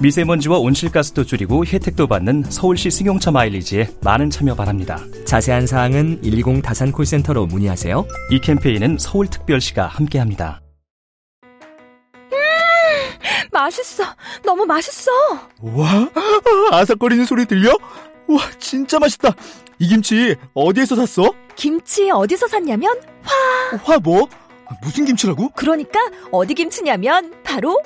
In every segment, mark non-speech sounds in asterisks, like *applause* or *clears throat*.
미세먼지와 온실가스도 줄이고 혜택도 받는 서울시 승용차 마일리지에 많은 참여 바랍니다. 자세한 사항은 120 다산 콜센터로 문의하세요. 이 캠페인은 서울특별시가 함께합니다. 맛있어 너무 맛있어 와, 아삭거리는 소리 들려? 와, 진짜 맛있다. 이 김치 어디에서 샀어? 김치 어디서 샀냐면 화 뭐? 무슨 김치라고? 그러니까 어디 김치냐면 바로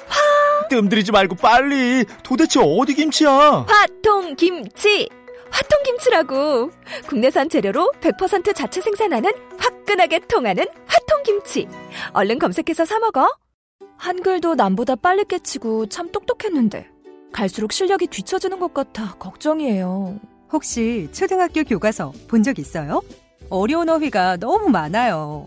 뜸들이지 말고 빨리. 도대체 어디 김치야? 화통 김치 화통 김치라고 국내산 재료로 100% 자체 생산하는 화끈하게 통하는 화통 김치 얼른 검색해서 사 먹어 한글도 남보다 빨리 깨치고 참 똑똑했는데 갈수록 실력이 뒤처지는 것 같아 걱정이에요 혹시 초등학교 교과서 본 적 있어요? 어려운 어휘가 너무 많아요.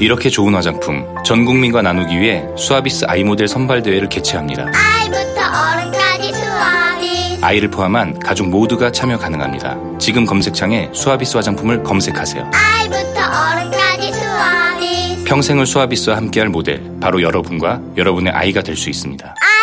이렇게 좋은 화장품 전 국민과 나누기 위해 수아비스 아이 모델 선발 대회를 개최합니다. 아이부터 어른까지 수아비. 아이를 포함한 가족 모두가 참여 가능합니다. 지금 검색창에 수아비스 화장품을 검색하세요. 아이부터 어른까지 수아비. 평생을 수아비스와 함께할 모델 바로 여러분과 여러분의 아이가 될 수 있습니다. 아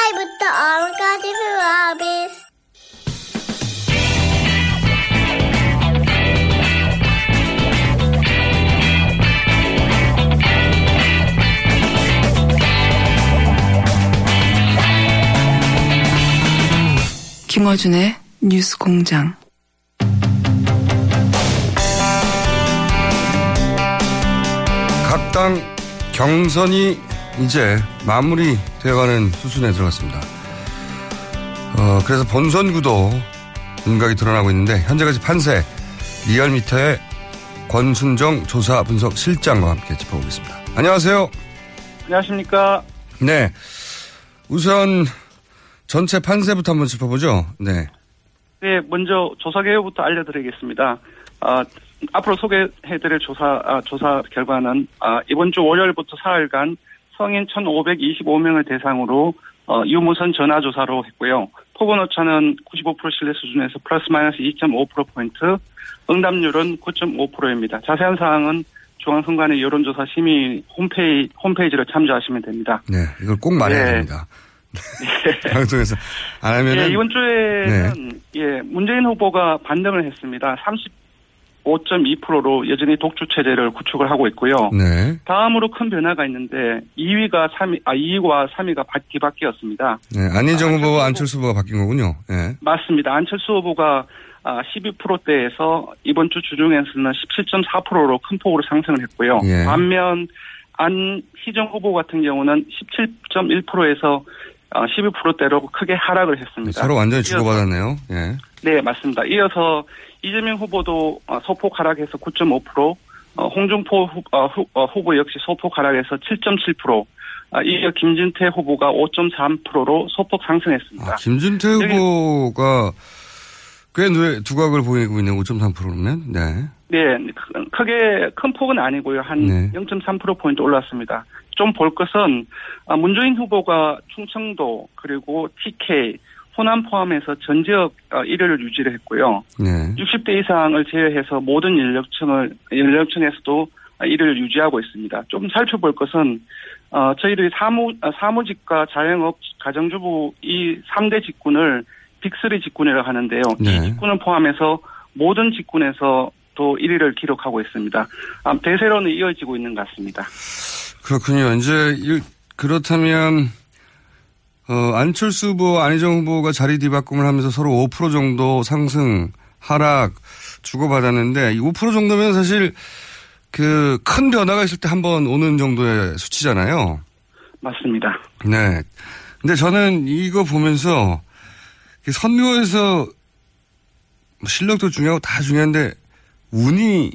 김어준의 뉴스 공장. 각 당 경선이 이제 마무리 되어가는 수순에 들어갔습니다. 어, 그래서 본선 구도 윤곽이 드러나고 있는데 현재까지 판세 리얼미터의 권순정 조사 분석 실장과 함께 짚어보겠습니다. 안녕하세요. 안녕하십니까. 네. 우선 전체 판세부터 한번 짚어보죠. 네. 네, 먼저 조사 개요부터 알려드리겠습니다. 아, 앞으로 소개해드릴 조사 아, 조사 결과는 아, 이번 주 월요일부터 사흘간 성인 1,525명을 대상으로 어, 유무선 전화 조사로 했고요. 폭언 오차는 95% 신뢰 수준에서 플러스 마이너스 2.5% 포인트, 응답률은 9.5%입니다. 자세한 사항은 중앙선관위 여론조사 심의 홈페이지, 홈페이지를 참조하시면 됩니다. 네. 이걸 꼭 말해야 네. 됩니다. *laughs* 방송에서 안 하면은 예, 이번 주에는 예, 문재인 후보가 반등을 했습니다. 35.2%로 여전히 독주 체제를 구축을 하고 있고요. 네. 다음으로 큰 변화가 있는데 2위가 3위, 아 2위와 3위가 바, 뒤바뀌었습니다. 네. 안희정 후보와 안철수 후보가 바뀐 거군요. 네. 맞습니다. 안철수 후보가 아, 12%대에서 이번 주 주중에서는 17.4%로 큰 폭으로 상승을 했고요. 예. 반면 안희정 후보 같은 경우는 17.1%에서 12%대로 크게 하락을 했습니다. 서로 완전히 주고받았네요. 예. 네, 맞습니다. 이어서 이재명 후보도 어, 소폭 하락해서 9.5%, 어, 홍준표 후, 어, 후, 어, 후보 역시 소폭 하락해서 7.7%, 아, 이어 김진태 후보가 5.3%로 소폭 상승했습니다. 아, 여기- 후보가 꽤 누- 두각을 보이고 있네요. 5.3%면. 네. 네, 크- 크게 큰 폭은 아니고요. 한 네. 0.3%포인트 올랐습니다. 좀 볼 것은 아, 문재인 후보가 충청도 그리고 TK, 호남 포함해서 전 지역 어, 1위를 유지를 했고요. 네. 60대 이상을 제외해서 모든 연령층을 연령층에서도 1위를 유지하고 있습니다. 좀 살펴볼 것은 어, 저희들이 사무 아, 사무직과 자영업, 가정주부 이 3대 직군을 빅3 직군이라고 하는데요. 네. 이 직군을 포함해서 모든 직군에서 또 1위를 기록하고 있습니다. 아, 대세로는 이어지고 있는 것 같습니다. 그렇군요. 이제 일- 그렇다면 어, 안철수 후보, 안희정 후보가 자리 뒤바꿈을 하면서 서로 5% 정도 상승, 하락 주고받았는데 이5% 정도면 사실 그 큰 변화가 있을 때 한 번 오는 정도의 수치잖아요. 맞습니다. 네. 근데 저는 이거 보면서 선거에서 뭐 실력도 중요하고 다 중요한데 운이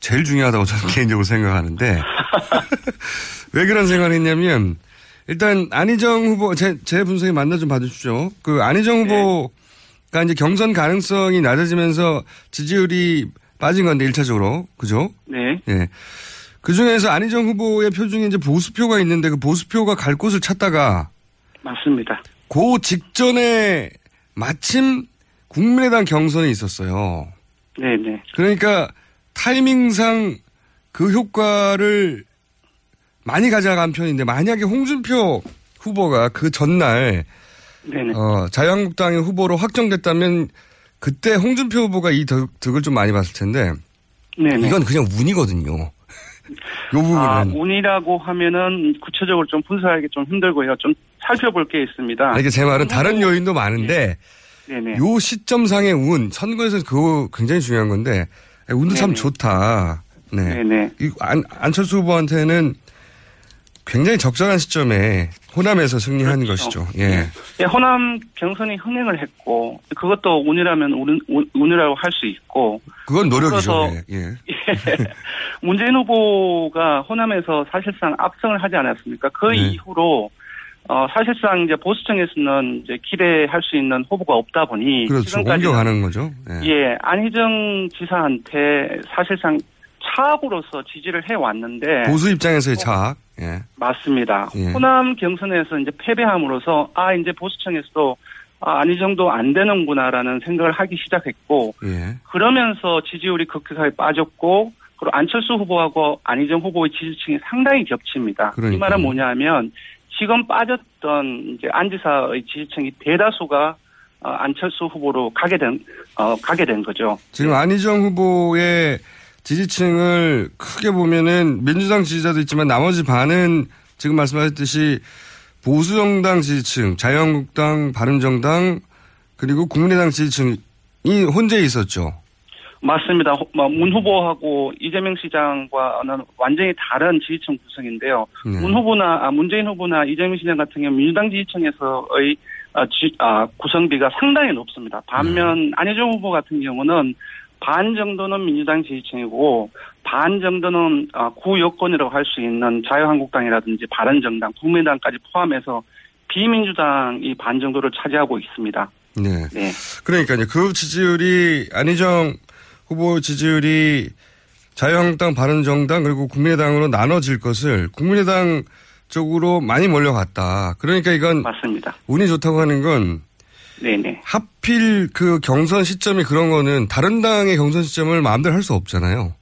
제일 중요하다고 저는 *laughs* 개인적으로 생각하는데 *laughs* 왜 그런 생각을 했냐면 일단 안희정 후보 제, 제 분석에 맞나 좀 봐주십시오. 그 안희정 후보가 이제 경선 가능성이 낮아지면서 지지율이 빠진 건데 1차적으로 그죠? 네. 예. 그 중에서 안희정 후보의 표 중에 이제 보수표가 있는데 그 보수표가 갈 곳을 찾다가 맞습니다. 그 직전에 마침 국민의당 경선이 있었어요. 네네. 그러니까 타이밍상 그 효과를 많이 가져간 편인데 만약에 홍준표 후보가 그 전날 네네. 어, 자유한국당의 후보로 확정됐다면 그때 홍준표 후보가 이 득, 을 좀 많이 봤을 텐데 네네. 이건 그냥 운이거든요. *laughs* 요 부분은 아, 운이라고 하면은 구체적으로 좀 분석하기 좀 힘들고요. 좀 살펴볼 게 있습니다. 아니, 제 말은 다른 요인도 많은데 네네. 요 시점상의 운 선거에서 그거 굉장히 중요한 건데 운도 참 네네. 좋다. 네. 네네. 이 안, 안철수 후보한테는 굉장히 적절한 시점에 호남에서 승리한 그렇죠. 것이죠. 예. 예, 호남 경선이 흥행을 했고 그것도 운이라면 운, 운, 운이라고 할 수 있고 그건 노력이죠. 그래서- 예. *laughs* 예. 문재인 후보가 호남에서 사실상 압승을 하지 않았습니까? 그 네. 이후로 어, 사실상 이제 보수층에서는 이제 기대할 수 있는 후보가 없다 보니 그렇죠. 지금까지 옮겨가는 거죠. 예. 예 안희정 지사한테 사실상 차악으로서 지지를 해 왔는데 보수 입장에서의 차악. 예. 맞습니다. 예. 호남 경선에서 이제 패배함으로써 아 이제 보수층에서도 아, 안희정도 안 되는구나라는 생각을 하기 시작했고 예. 그러면서 지지율이 급격하게 빠졌고 그리고 안철수 후보하고 안희정 후보의 지지층이 상당히 겹칩니다. 이 그러니까요. 말은 뭐냐면 지금 빠졌던 이제 안 지사의 지지층이 대다수가 어, 안철수 후보로 가게 된 어, 가게 된 거죠. 지금 안희정 후보의 지지층을 크게 보면은 민주당 지지자도 있지만 나머지 반은 지금 말씀하셨듯이 보수정당 지지층, 자유한국당, 바른정당 그리고 국민의당 지지층이 혼재 있었죠. 맞습니다. 호- 뭐문 후보하고 이재명 시장과는 완전히 다른 지지층 구성인데요. 네. 문 후보나 아, 문재인 후보나 이재명 시장 같은 경우 민주당 지지층에서의 아, 지- 아, 구성비가 상당히 높습니다. 반면 네. 안희정 후보 같은 경우는 반 정도는 민주당 지지층이고 반 정도는 아, 구여권이라고 할 수 있는 자유한국당이라든지 바른정당, 국민당까지 포함해서 비민주당이 반 정도를 차지하고 있습니다. 네. 네. 그러니까요. 그 지지율이 안희정 후보 지지율이 자유한국당, 바른정당 그리고 국민의당으로 나눠질 것을 국민의당 쪽으로 많이 몰려갔다. 그러니까 이건 맞습니다. 운이 좋다고 하는 건 네네. 하필 그 경선 시점이 그런 거는 다른 당의 경선 시점을 마음대로 할 수 없잖아요.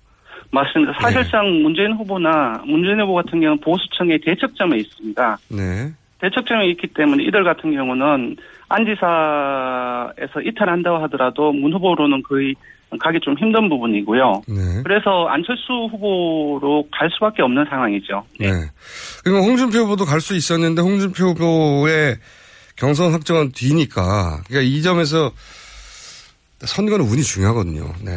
맞습니다. 네. 사실상 문재인 후보나 문재인 후보 같은 경우는 보수층의 대척점에 있습니다. 네. 대척점에 있기 때문에 이들 같은 경우는 안지사에서 이탈한다고 하더라도 문 후보로는 거의 가기 좀 힘든 부분이고요. 네. 그래서 안철수 후보로 갈 수밖에 없는 상황이죠. 네. 그리고 홍준표 후보도 갈 수 있었는데 홍준표 후보의 경선 확정은 뒤니까. 그러니까 이 점에서 선거는 운이 중요하거든요. 네.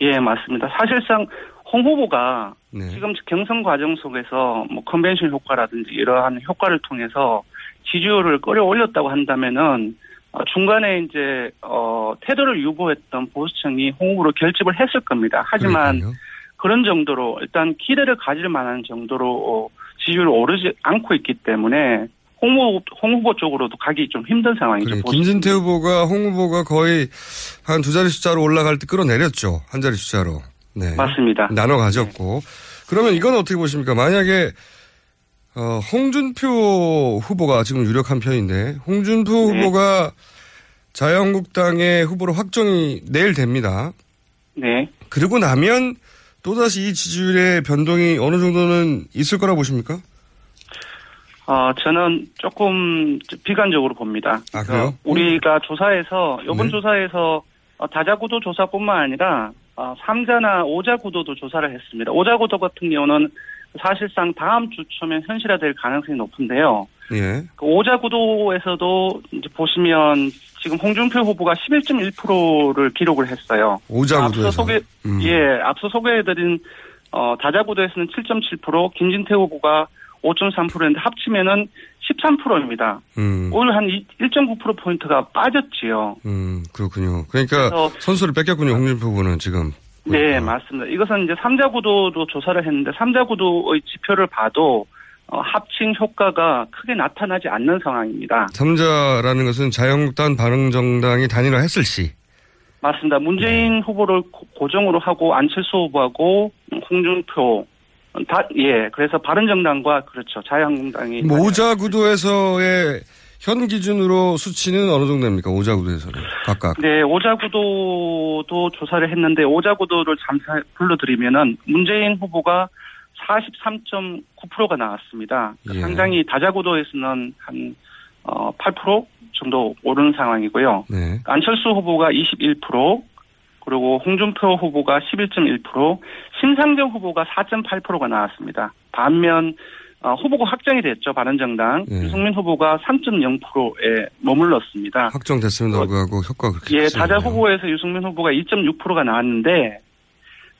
예, 맞습니다. 사실상 홍 후보가 네. 지금 경선 과정 속에서 뭐 컨벤션 효과라든지 이러한 효과를 통해서 지지율을 끌어올렸다고 한다면은 어, 중간에 이제 어 태도를 유보했던 보수층이 홍 후보로 결집을 했을 겁니다. 하지만 그러니까요. 그런 정도로 일단 기대를 가질 만한 정도로 어, 지지율이 오르지 않고 있기 때문에 홍 후보, 홍 후보 쪽으로도 가기 좀 힘든 상황이죠. 그래. 김진태 후보가 홍 후보가 거의 한 두 자리 숫자로 올라갈 때 끌어내렸죠. 한 자리 숫자로. 네. 맞습니다. 나눠 가졌고. 그러면 이건 어떻게 보십니까? 만약에 어, 홍준표 후보가 지금 유력한 편인데 홍준표 네. 후보가 자유한국당의 후보로 확정이 내일 됩니다. 네. 그리고 나면 또다시 이 지지율의 변동이 어느 정도는 있을 거라 보십니까? 어, 저는 조금 비관적으로 봅니다. 아, 그래요? 우리가 조사에서, 이번 네. 조사에서 어, 다자구도 조사뿐만 아니라 어, 3자나 5자 구도도 조사를 했습니다. 5자 구도 같은 경우는 사실상 다음 주 초면 현실화될 가능성이 높은데요. 예. 그 오자구도에서도 이제 보시면 지금 홍준표 후보가 11.1%를 기록을 했어요. 오자구도에서. 앞서 소개 음. 예 앞서 소개해드린 어, 다자 구도에서는 7.7% 김진태 후보가 5.3%인데 합치면은 13%입니다. 음. 오늘 한 1.9% 포인트가 빠졌지요. 음, 그렇군요. 그러니까 선수를 뺏겼군요, 홍준표 후보는 지금. 네, 맞습니다. 이것은 이제 삼자 구도도 조사를 했는데 삼자 구도의 지표를 봐도 어, 합친 효과가 크게 나타나지 않는 상황입니다. 삼자라는 것은 자유한국당 바른정당이 단일화했을 시. 맞습니다. 문재인 후보를 고- 고정으로 하고 안철수 후보하고 홍준표 다 예. 그래서 바른정당과 그렇죠. 자유한국당이 뭐 오자구도에서의 현 기준으로 수치는 어느 정도 됩니까? 오자구도에서는 각각. 네, 오자구도도 조사를 했는데 오자구도를 잠시 불러드리면은 문재인 후보가 43.9%가 나왔습니다. 예. 상당히 다자구도에서는 한 어, 8% 정도 오른 상황이고요. 네. 안철수 후보가 21%, 그리고 홍준표 후보가 11.1%, 심상정 후보가 4.8%가 나왔습니다. 반면 어, 후보가 확정이 됐죠. 바른정당 예. 유승민 후보가 3.0%에 머물렀습니다. 확정됐음에도 불구하고 효과가 그렇게 예, 다자. 후보에서 유승민 후보가 2.6%가 나왔는데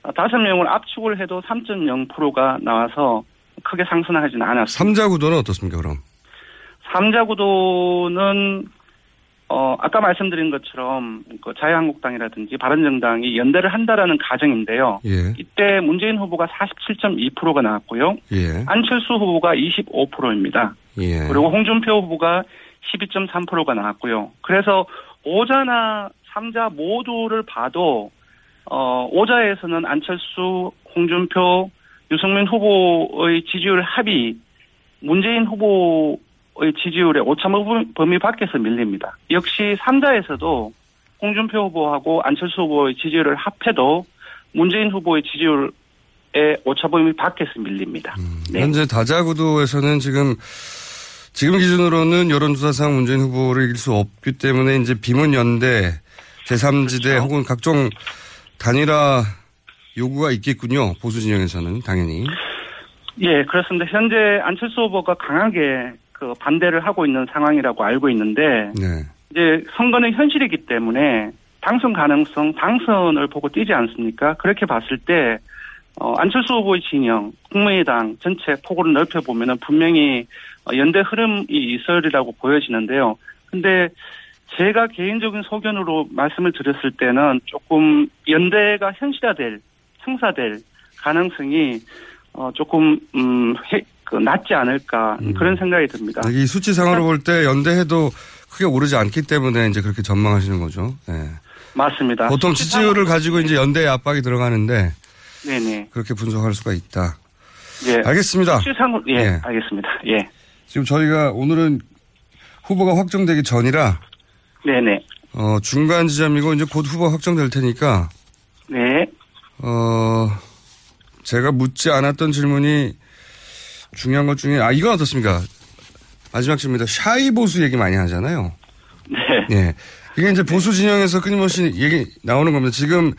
어, 다섯 명을 압축을 해도 3.0%가 나와서 크게 상승하지는 않았습니다. 삼자구도는 어떻습니까, 그럼? 삼자 구도는 어 아까 말씀드린 것처럼 그 자유한국당이라든지 바른정당이 연대를 한다라는 가정인데요. 예. 이때 문재인 후보가 47.2%가 나왔고요. 예. 안철수 후보가 25%입니다. 예. 그리고 홍준표 후보가 12.3%가 나왔고요. 그래서 오자나 삼자 모두를 봐도 어 오자에서는 안철수, 홍준표, 유승민 후보의 지지율 합이 문재인 후보 의 지지율의 오차 범위 밖에서 밀립니다. 역시 삼자에서도 홍준표 후보하고 안철수 후보의 지지율을 합해도 문재인 후보의 지지율의 오차 범위 밖에서 밀립니다. 네. 현재 다자구도에서는 지금 지금 기준으로는 여론조사상 문재인 후보를 이길 수 없기 때문에 이제 비문 연대 제3지대 그렇죠. 혹은 각종 단일화 요구가 있겠군요. 보수 진영에서는 당연히. 예, 그렇습니다. 현재 안철수 후보가 강하게 그 반대를 하고 있는 상황이라고 알고 있는데 네. 이제 선거는 현실이기 때문에 당선 가능성, 당선을 보고 뛰지 않습니까? 그렇게 봤을 때 어, 안철수 후보의 진영, 국민의당 전체 폭으로 넓혀 보면은 분명히 어, 연대 흐름이 있으리라고 보여지는데요. 근데 제가 개인적인 소견으로 말씀을 드렸을 때는 조금 연대가 현실화될, 성사될 가능성이 어, 조금 음, 해- 그 낮지 않을까 그런 생각이 듭니다. 이 수치상으로 볼 때 연대해도 크게 오르지 않기 때문에 이제 그렇게 전망하시는 거죠. 네. 맞습니다. 보통 지지율을 가지고 이제 연대에 압박이 들어가는데 네네. 그렇게 분석할 수가 있다. 예. 알겠습니다. 실상으로 예, 예. 알겠습니다. 예. 지금 저희가 오늘은 후보가 확정되기 전이라 네네. 어, 중간 지점이고 이제 곧 후보 확정될 테니까 네. 어, 제가 묻지 않았던 질문이 중요한 것 중에 아 이건 어떻습니까? 마지막 질문입니다. 샤이 보수 얘기 많이 하잖아요. 네. 예. 이게 이제 보수 진영에서 끊임없이 얘기 나오는 겁니다. 지금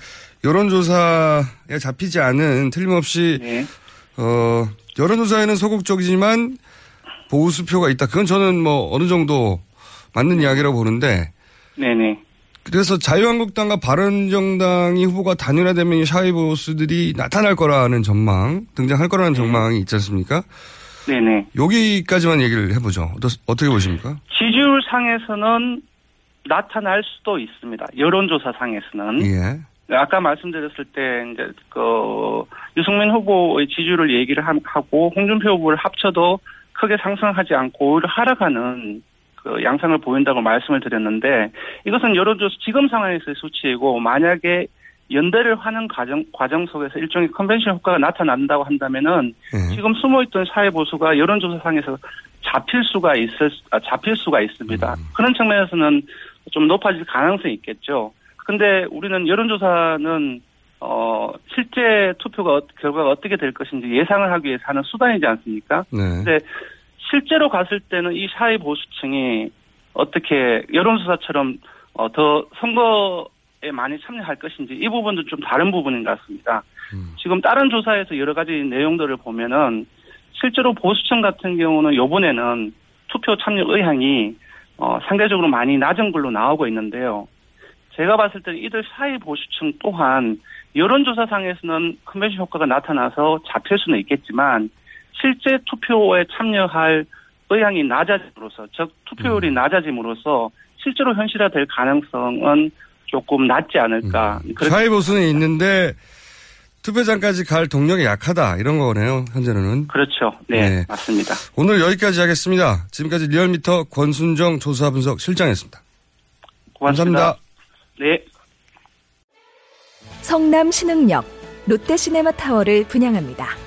여론조사에 잡히지 않은 틀림없이 네. 어, 여론조사에는 소극적이지만 보수표가 있다. 그건 저는 뭐 어느 정도 맞는 이야기라고 보는데 네네. 그래서 자유한국당과 바른정당이 후보가 단일화되면 이 샤이 보수들이 나타날 거라는 전망, 등장할 거라는 전망이 있지 않습니까? 네네. 여기까지만 얘기를 해보죠. 어떠, 어떻 게 보십니까? 지지율 상에서는 나타날 수도 있습니다. 여론조사 상에서는. 예. 아까 말씀드렸을 때 이제 그 유승민 후보의 지지율을 얘기를 함- 하고 홍준표 후보를 합쳐도 크게 상승하지 않고 오히려 하락하는 그 양상을 보인다고 말씀을 드렸는데 이것은 여론조사 지금 상황에서의 수치이고 만약에 연대를 하는 과정 과정 속에서 일종의 컨벤션 효과가 나타난다고 한다면은 예. 지금 숨어있던 사회 보수가 여론조사상에서 잡힐 수가 있을 수- 아, 잡힐 수가 있습니다. 그런 측면에서는 좀 높아질 가능성이 있겠죠. 근데 우리는 여론조사는 어 실제 투표가 어- 결과가 어떻게 될 것인지 예상을 하기 위해서 하는 수단이지 않습니까? 네. 근데 실제로 갔을 때는 이 사회 보수층이 어떻게 여론조사처럼 어, 더 선거에 많이 참여할 것인지 이 부분도 좀 다른 부분인 것 같습니다. 지금 다른 조사에서 여러 가지 내용들을 보면은 실제로 보수층 같은 경우는 요번에는 투표 참여 의향이 어, 상대적으로 많이 낮은 걸로 나오고 있는데요. 제가 봤을 때 이들 사회 보수층 또한 여론조사상에서는 컨벤션 효과가 나타나서 잡힐 수는 있겠지만 실제 투표에 참여할 의향이 낮아짐으로써 즉 투표율이 낮아짐으로써 실제로 현실화될 가능성은 조금 낮지 않을까. 그렇게 사회 보수는 있는데 투표장까지 갈 동력이 약하다 이런 거네요. 현재는. 그렇죠. 네, 네. 맞습니다. 오늘 여기까지 하겠습니다. 지금까지 리얼미터 권순정 조사 분석 실장이었습니다. 고맙습니다. 감사합니다. 네. 성남 신흥역 롯데시네마 타워를 분양합니다.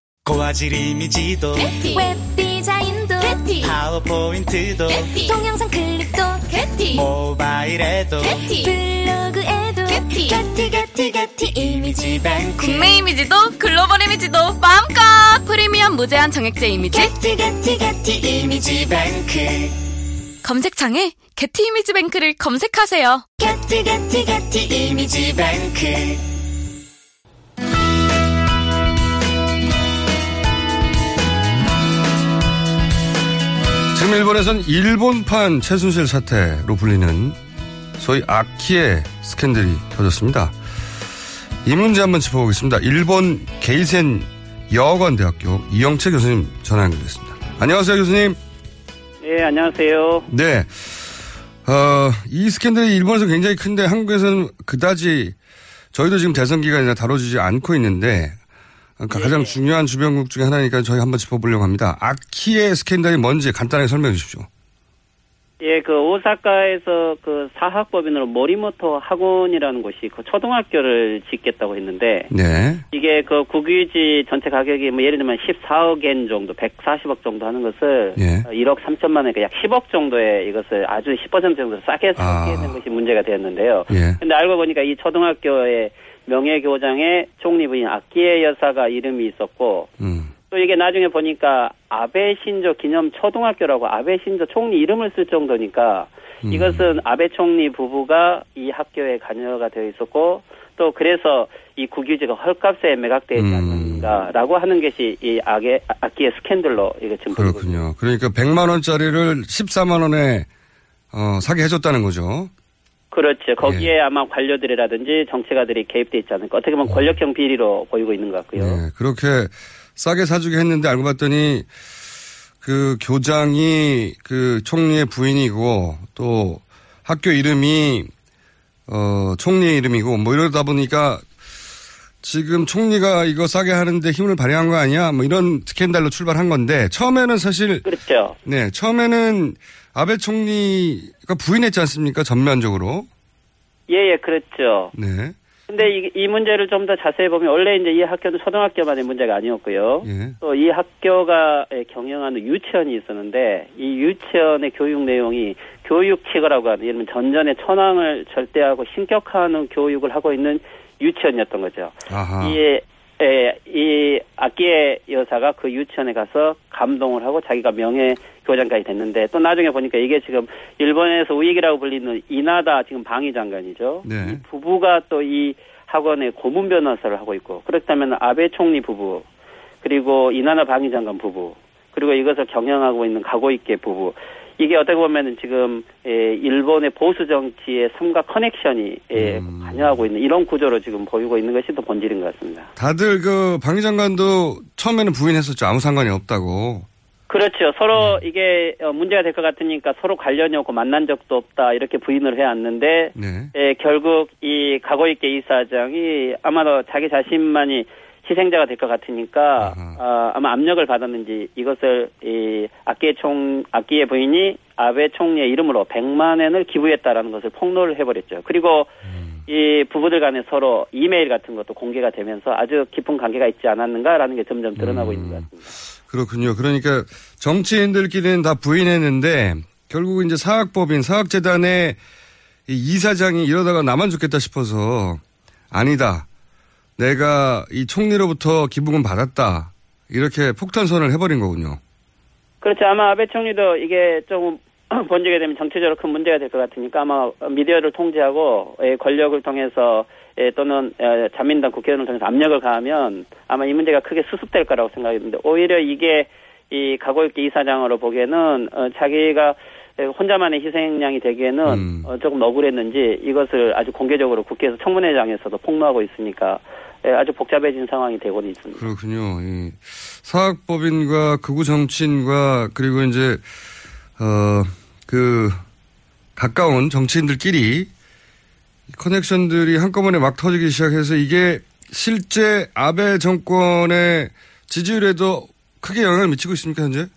고화질 이미지도 웹 디자인도 파워포인트도 동영상 클립도 모바일에도 블로그에도 게티. 게티 게티 이미지 뱅크. 국내 이미지도 글로벌 이미지도 마음껏 프리미엄 무제한 정액제 이미지. 게티 게티 게티 이미지 뱅크. 검색창에 게티 이미지 뱅크를 검색하세요. 게티 게티 게티 이미지 뱅크 지금 일본에선 일본판 최순실 사태로 불리는 소위 아키에 스캔들이 터졌습니다. 이 문제 한번 짚어보겠습니다. 일본 게이센 여학원대학교 이영채 교수님 전화 연결됐습니다. 안녕하세요 교수님. 예, 안녕하세요. 네. 어, 이 스캔들이 일본에서 굉장히 큰데 한국에서는 그다지 저희도 지금 대선 기간이나 다뤄지지 않고 있는데 그러니까 가장 중요한 주변국 중에 하나니까 저희 한번 짚어보려고 합니다. 아키에 스캔들이 뭔지 간단하게 설명해 주십시오. 예, 그 오사카에서 그 사학법인으로 모리토모 학원이라는 곳이 그 초등학교를 짓겠다고 했는데 네. 이게 그 국유지 전체 가격이 뭐 예를 들면 14억 엔 정도, 140억 정도 하는 것을 예. 1억 3천만 원, 약 10억 정도의 이것을 아주 10% 정도 싸게 사게 된 것이 문제가 되었는데요. 예. 근데 알고 보니까 이 초등학교의 명예교장에 총리 부인 아키에 여사가 이름이 있었고 음. 또 이게 나중에 보니까 아베 신조 기념 초등학교라고 아베 신조 총리 이름을 쓸 정도니까 음. 이것은 아베 총리 부부가 이 학교에 관여가 되어 있었고 또 그래서 이 국유지가 헐값에 매각되지 음. 않는가라고 하는 것이 이 악의 악기의 스캔들로 이거 지금 그렇군요. 그러니까 100만 원짜리를 14만 원에 어, 사게 해줬다는 거죠. 그렇죠. 거기에 예. 아마 관료들이라든지 정치가들이 개입돼 있지 않을까. 어떻게 보면 권력형 비리로 보이고 있는 것 같고요. 네, 그렇게 싸게 사주게 했는데 알고 봤더니 그 교장이 그 총리의 부인이고 또 학교 이름이 어 총리의 이름이고 뭐 이러다 보니까 지금 총리가 이거 싸게 하는데 힘을 발휘한 거 아니야? 뭐 이런 스캔들로 출발한 건데 처음에는 사실 그렇죠. 네 처음에는 아베 총리가 부인했지 않습니까? 전면적으로. 예, 예, 그렇죠. 네. 근데 이, 이 문제를 좀 더 자세히 보면 원래 이제 이 학교는 초등학교만의 문제가 아니었고요. 예. 또이 학교가 경영하는 유치원이 있었는데 이 유치원의 교육 내용이 교육 치거라고 하는 예를 들면 전전의 천황을 절대하고 신격화하는 교육을 하고 있는 유치원이었던 거죠. 아하. 이, 에, 이 악기의 여사가 그 유치원에 가서 감동을 하고 자기가 명예 교장까지 됐는데 또 나중에 보니까 이게 지금 일본에서 우익이라고 불리는 이나다 지금 방위 장관이죠. 네. 부부가 또 이 학원의 고문 변호사를 하고 있고 그렇다면 아베 총리 부부 그리고 이나나 방위 장관 부부 그리고 이것을 경영하고 있는 가고있게 부부 이게 어떻게 보면은 지금 에, 일본의 보수 정치의 삼각 커넥션이 에, 음. 관여하고 있는 이런 구조로 지금 보이고 있는 것이 또 본질인 것 같습니다. 다들 그 방위 장관도 처음에는 부인했었죠. 아무 상관이 없다고. 그렇죠. 서로 네. 이게 어, 문제가 될 것 같으니까 서로 관련이 없고 만난 적도 없다 이렇게 부인을 해왔는데 네. 에, 결국 이 가고있게 이사장이 아마도 자기 자신만이 희생자가 될 것 같으니까 아, 아마 압력을 받았는지 이것을 이 악기의 총 악기의 부인이 아베 총리의 이름으로 100만 엔을 기부했다라는 것을 폭로를 해버렸죠. 그리고 이 부부들 간에 서로 이메일 같은 것도 공개가 되면서 아주 깊은 관계가 있지 않았는가라는 게 점점 드러나고 있는 것 같습니다. 그렇군요. 그러니까 정치인들끼리는 다 부인했는데 결국 이제 사학법인 사학재단의 이 이사장이 이러다가 나만 죽겠다 싶어서 아니다. 내가 이 총리로부터 기부금 받았다. 이렇게 폭탄 선언을 해버린 거군요. 그렇죠. 아마 아베 총리도 이게 좀 *clears throat* 번지게 되면 정치적으로 큰 문제가 될 것 같으니까 아마 미디어를 통제하고 예, 권력을 통해서 예, 또는 예, 자민당 국회의원을 통해서 압력을 가하면 아마 이 문제가 크게 수습될 거라고 생각했는데 오히려 이게 이 가고있게 이사장으로 보기에는 어, 자기가 혼자만의 희생양이 되기에는 음. 어, 조금 억울했는지 이것을 아주 공개적으로 국회에서 청문회장에서도 폭로하고 있으니까 예, 아주 복잡해진 상황이 되고 있습니다. 그렇군요. 이 사학법인과 극우 정치인과 그리고 이제 어 그 가까운 정치인들끼리 커넥션들이 한꺼번에 막 터지기 시작해서 이게 실제 아베 정권의 지지율에도 크게 영향을 미치고 있습니까 현재?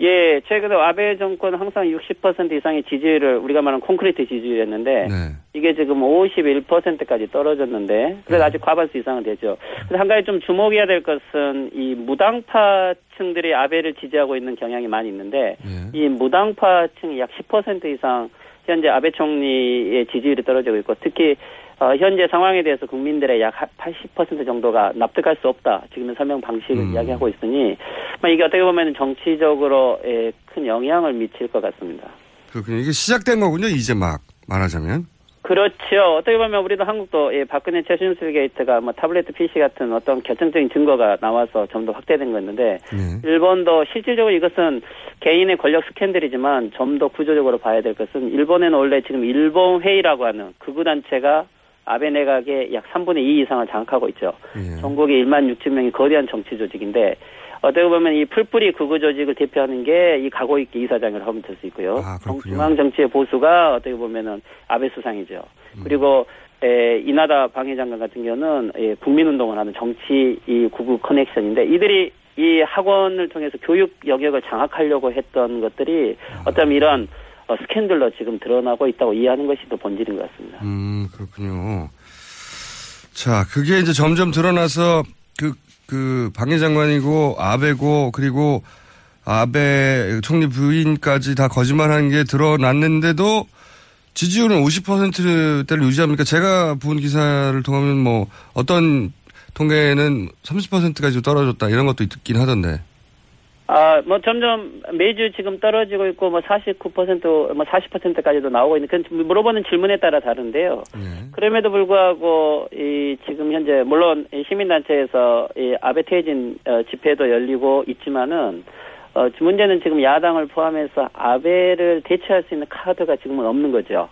예, 최근에 아베 정권 항상 60% 이상의 지지율을 우리가 말하는 콘크리트 지지율이었는데 네. 이게 지금 51%까지 떨어졌는데 그래도 아직 과반수 이상은 되죠. 그래서 한 가지 좀 주목해야 될 것은 이 무당파층들이 아베를 지지하고 있는 경향이 많이 있는데 이 무당파층이 약 10% 이상 현재 아베 총리의 지지율이 떨어지고 있고 특히 어, 현재 상황에 대해서 국민들의 약 80% 정도가 납득할 수 없다. 지금의 설명 방식을 이야기하고 있으니 뭐 이게 어떻게 보면 정치적으로 예, 큰 영향을 미칠 것 같습니다. 그렇군요. 이게 시작된 거군요 이제 막 말하자면. 그렇죠. 어떻게 보면 우리도 한국도 예, 박근혜 최순실 게이트가 뭐 타블렛 PC 같은 어떤 결정적인 증거가 나와서 좀 더 확대된 거였는데 일본도 실질적으로 이것은 개인의 권력 스캔들이지만 좀 더 구조적으로 봐야 될 것은 일본에는 원래 지금 일본 회의라고 하는 극우 단체가 아베 내각의 약 3분의 2 이상을 장악하고 있죠. 전국에 1만 6천 명이 거대한 정치 조직인데 어떻게 보면 이 풀뿌리 극우 조직을 대표하는 게 이 가고있게 이사장이라고 하면 될 수 있고요. 중앙 정치의 보수가 어떻게 보면은 아베 수상이죠. 그리고 에, 이나다 방위장관 같은 경우는 예, 국민운동을 하는 정치 이 구구 커넥션인데 이들이 이 학원을 통해서 교육 영역을 장악하려고 했던 것들이 어쩌면 이런 어, 스캔들로 지금 드러나고 있다고 이해하는 것이 더 본질인 것 같습니다. 음, 그렇군요. 자, 그게 이제 점점 드러나서 그, 그 방해 장관이고 아베고 그리고 아베 총리 부인까지 다 거짓말하는 게 드러났는데도 지지율은 50%대를 유지합니까? 제가 본 기사를 통하면 뭐 어떤 통계는 30%까지 떨어졌다 이런 것도 있긴 하던데. 아, 뭐 점점 매주 지금 떨어지고 있고 뭐 49%, 뭐 40%까지도 나오고 있는 그 물어보는 질문에 따라 다른데요. 그럼에도 불구하고 이 지금 현재 물론 이 시민단체에서 이 아베 퇴진 어, 집회도 열리고 있지만은 어, 문제는 지금 야당을 포함해서 아베를 대체할 수 있는 카드가 지금은 없는 거죠.